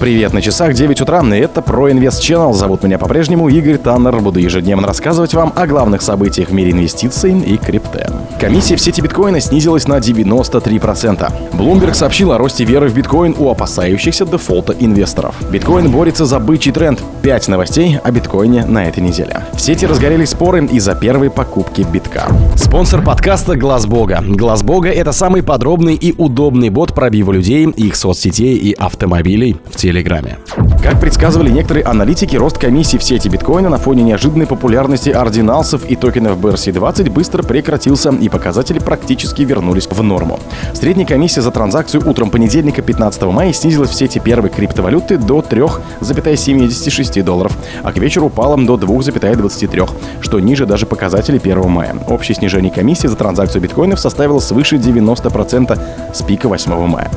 Привет, на часах 9 утра, и это про Инвест Channel. Зовут меня по-прежнему Игорь Таннер. Буду ежедневно рассказывать вам о главных событиях в мире инвестиций и крипты. Комиссия в сети биткоина снизилась на 93%. Bloomberg сообщил о росте веры в биткоин у опасающихся дефолта инвесторов. Биткоин борется за бычий тренд. Пять новостей о биткоине на этой неделе. В сети разгорелись споры из-за первой покупки битка. Спонсор подкаста Глаз Бога. Глаз Бога — это самый подробный и удобный бот пробива людей, их соцсетей и автомобилей в Телеграме. Как предсказывали некоторые аналитики, рост комиссии в сети биткоина на фоне неожиданной популярности ординалсов и токенов BRC-20 быстро прекратился, и показатели практически вернулись в норму. Средняя комиссия за транзакцию утром понедельника 15 мая снизилась в сети первой криптовалюты до 3,76 долларов, а к вечеру упала до 2,23, что ниже даже показателей 1 мая. Общее снижение комиссии за транзакцию биткоинов составило свыше 90% с пика 8 мая.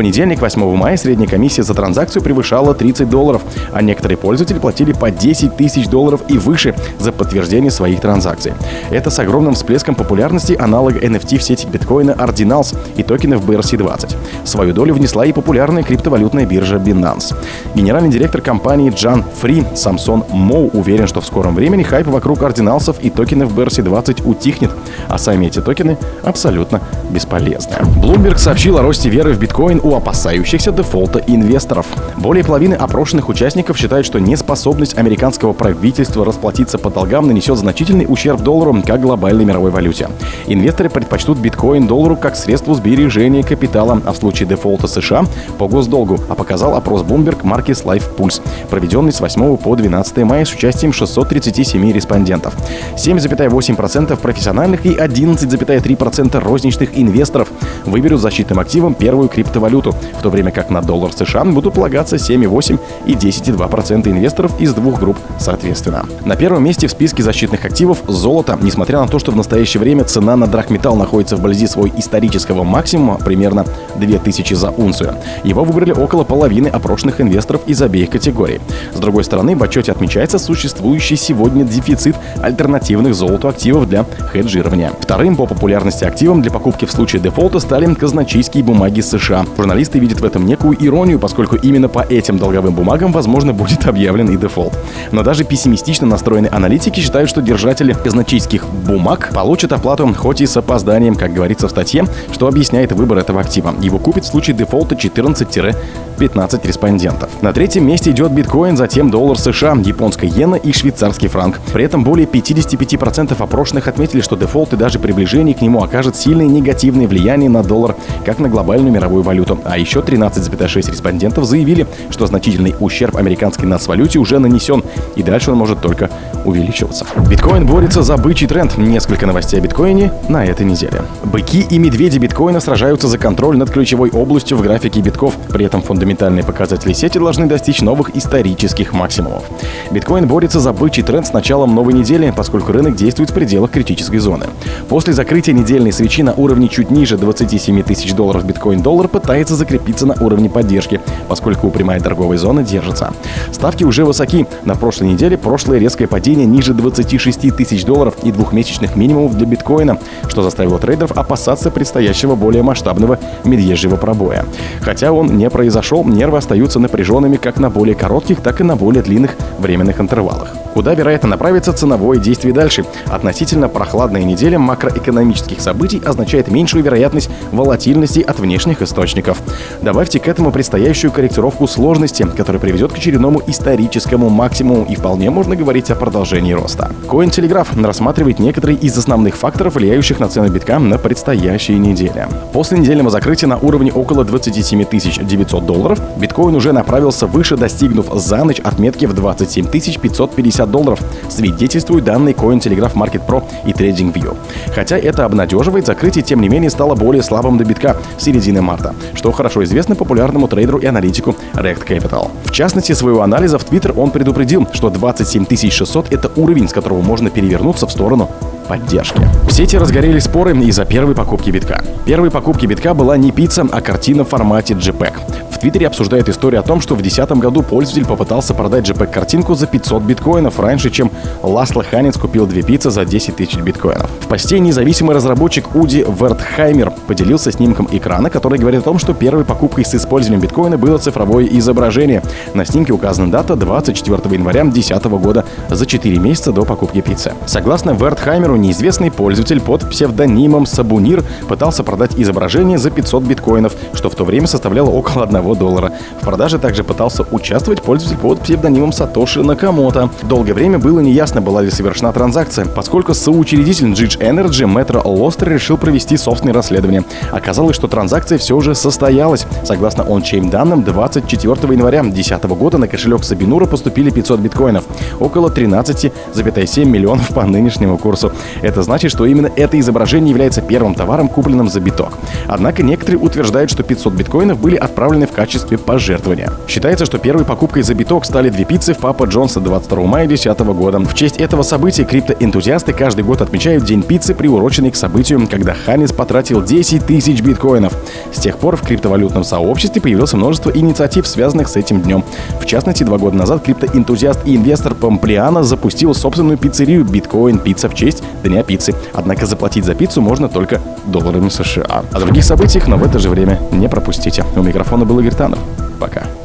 Понедельник 8 мая средняя комиссия за транзакцию превышала 30 долларов, а некоторые пользователи платили по 10 тысяч долларов и выше за подтверждение своих транзакций. Это с огромным всплеском популярности аналог NFT в сети биткоина Ordinals и токенов BRC20. Свою долю внесла и популярная криптовалютная биржа Binance. Генеральный директор компании Джан Фри Самсон Моу уверен, что в скором времени хайп вокруг ординалсов и токенов BRC20 утихнет, а сами эти токены абсолютно бесполезны. Bloomberg сообщил о росте веры в биткоин у опасающихся дефолта инвесторов. Более половины опрошенных участников считают, что неспособность американского правительства расплатиться по долгам нанесет значительный ущерб доллару как глобальной мировой валюте. Инвесторы предпочтут биткоин доллару как средство сбережения капитала, а в случае дефолта США по госдолгу, а показал опрос Bloomberg Markets Life Pulse, проведенный с 8 по 12 мая с участием 637 респондентов. 7,8% профессиональных и 11,3% розничных инвесторов выберут защитным активом первую криптовалюту, в то время как на доллар США будут полагаться 7,8 и 10,2% инвесторов из двух групп соответственно. На первом месте в списке защитных активов золото, несмотря на то, что в настоящее время цена на драгметалл находится вблизи свой исторического максимума, примерно 2000 за унцию. Его выбрали около половины опрошенных инвесторов из обеих категорий. С другой стороны, в отчете отмечается существующий сегодня дефицит альтернативных золоту активов для хеджирования. Вторым по популярности активом для покупки в случае дефолта стали казначейские бумаги США. Журналисты видят в этом некую иронию, поскольку именно по этим долговым бумагам, возможно, будет объявлен и дефолт. Но даже пессимистично настроенные аналитики считают, что держатели казначейских бумаг получат оплату хоть и с опозданием, как говорится в статье, что объясняет выбор этого актива. Его купит в случае дефолта 14 15 респондентов. На третьем месте идет биткоин, затем доллар США, японская иена и швейцарский франк. При этом более 55% опрошенных отметили, что дефолт и даже приближение к нему окажет сильное негативное влияние на доллар, как на глобальную мировую валюту. А еще 13,6 респондентов заявили, что значительный ущерб американской нацвалюте уже нанесен, и дальше он может только увеличиваться. Биткоин борется за бычий тренд. Несколько новостей о биткоине на этой неделе. Быки и медведи биткоина сражаются за контроль над ключевой областью в графике битков. При этом фундаментальные показатели сети должны достичь новых исторических максимумов. Биткоин борется за бычий тренд с началом новой недели, поскольку рынок действует в пределах критической зоны. После закрытия недельной свечи на уровне чуть ниже 27 тысяч долларов биткоин-доллар пытается закрепиться на уровне поддержки, поскольку прямая торговая зона держится. Ставки уже высоки. На прошлой неделе прошлое резкое падение ниже 26 тысяч долларов и двухмесячных минимумов для биткоина, что заставило трейдеров опасаться предстоящего более масштабного медвежьего пробоя. Хотя он не произошел, нервы остаются напряженными как на более коротких, так и на более длинных временных интервалах. Куда, вероятно, направится ценовое действие дальше? Относительно прохладная неделя макроэкономических событий означает меньшую вероятность волатильности от внешних источников. Добавьте к этому предстоящую корректировку сложности, которая приведет к очередному историческому максимуму и вполне можно говорить о продолжении роста. Cointelegraph рассматривает некоторые из основных факторов, влияющих на цену битка на предстоящие недели. После недельного закрытия на уровне около 27 900 долларов биткоин уже направился выше, достигнув за ночь отметки в 27 550 150 долларов, свидетельствуют данные Cointelegraph Market Pro и TradingView. Хотя это обнадеживает, закрытие тем не менее стало более слабым до битка середины марта, что хорошо известно популярному трейдеру и аналитику Rect Capital. В частности, своего анализа в Twitter он предупредил, что 27 600 — это уровень, с которого можно перевернуться в сторону поддержки. В сети разгорелись споры из-за первой покупки битка. Первой покупки битка была не пицца, а картина в формате JPEG Твиттере обсуждают историю о том, что в 2010 году пользователь попытался продать JPEG-картинку за 500 биткоинов раньше, чем Ласло Ханец купил две пиццы за 10 тысяч биткоинов. В посте независимый разработчик Уди Вертхаймер поделился снимком экрана, который говорит о том, что первой покупкой с использованием биткоина было цифровое изображение. На снимке указана дата 24 января 2010 года, за 4 месяца до покупки пиццы. Согласно Вертхаймеру, неизвестный пользователь под псевдонимом Сабунир пытался продать изображение за 500 биткоинов, что в то время составляло около 1 доллара. В продаже также пытался участвовать пользователь под псевдонимом Сатоши Накамото. Долгое время было неясно, была ли совершена транзакция, поскольку соучредитель Jidge Energy Мэтро Лостер решил провести собственное расследование. Оказалось, что транзакция все же состоялась. Согласно ончейн данным, 24 января 2010 года на кошелек Сабинура поступили 500 биткоинов, около 13,7 миллионов по нынешнему курсу. Это значит, что именно это изображение является первым товаром, купленным за биток. Однако некоторые утверждают, что 500 биткоинов были отправлены в качестве пожертвования. Считается, что первой покупкой за биток стали две пиццы в Папа Джонса 22 мая 2010 года. В честь этого события криптоэнтузиасты каждый год отмечают День пиццы, приуроченный к событию, когда Ханис потратил 10 тысяч биткоинов. С тех пор в криптовалютном сообществе появилось множество инициатив, связанных с этим днем. В частности, два года назад криптоэнтузиаст и инвестор Помплиано запустил собственную пиццерию Биткоин Пицца в честь Дня пиццы. Однако заплатить за пиццу можно только долларами США. О других событиях, но в это же время не пропустите. У микрофона был Игорь Таннер. Пока.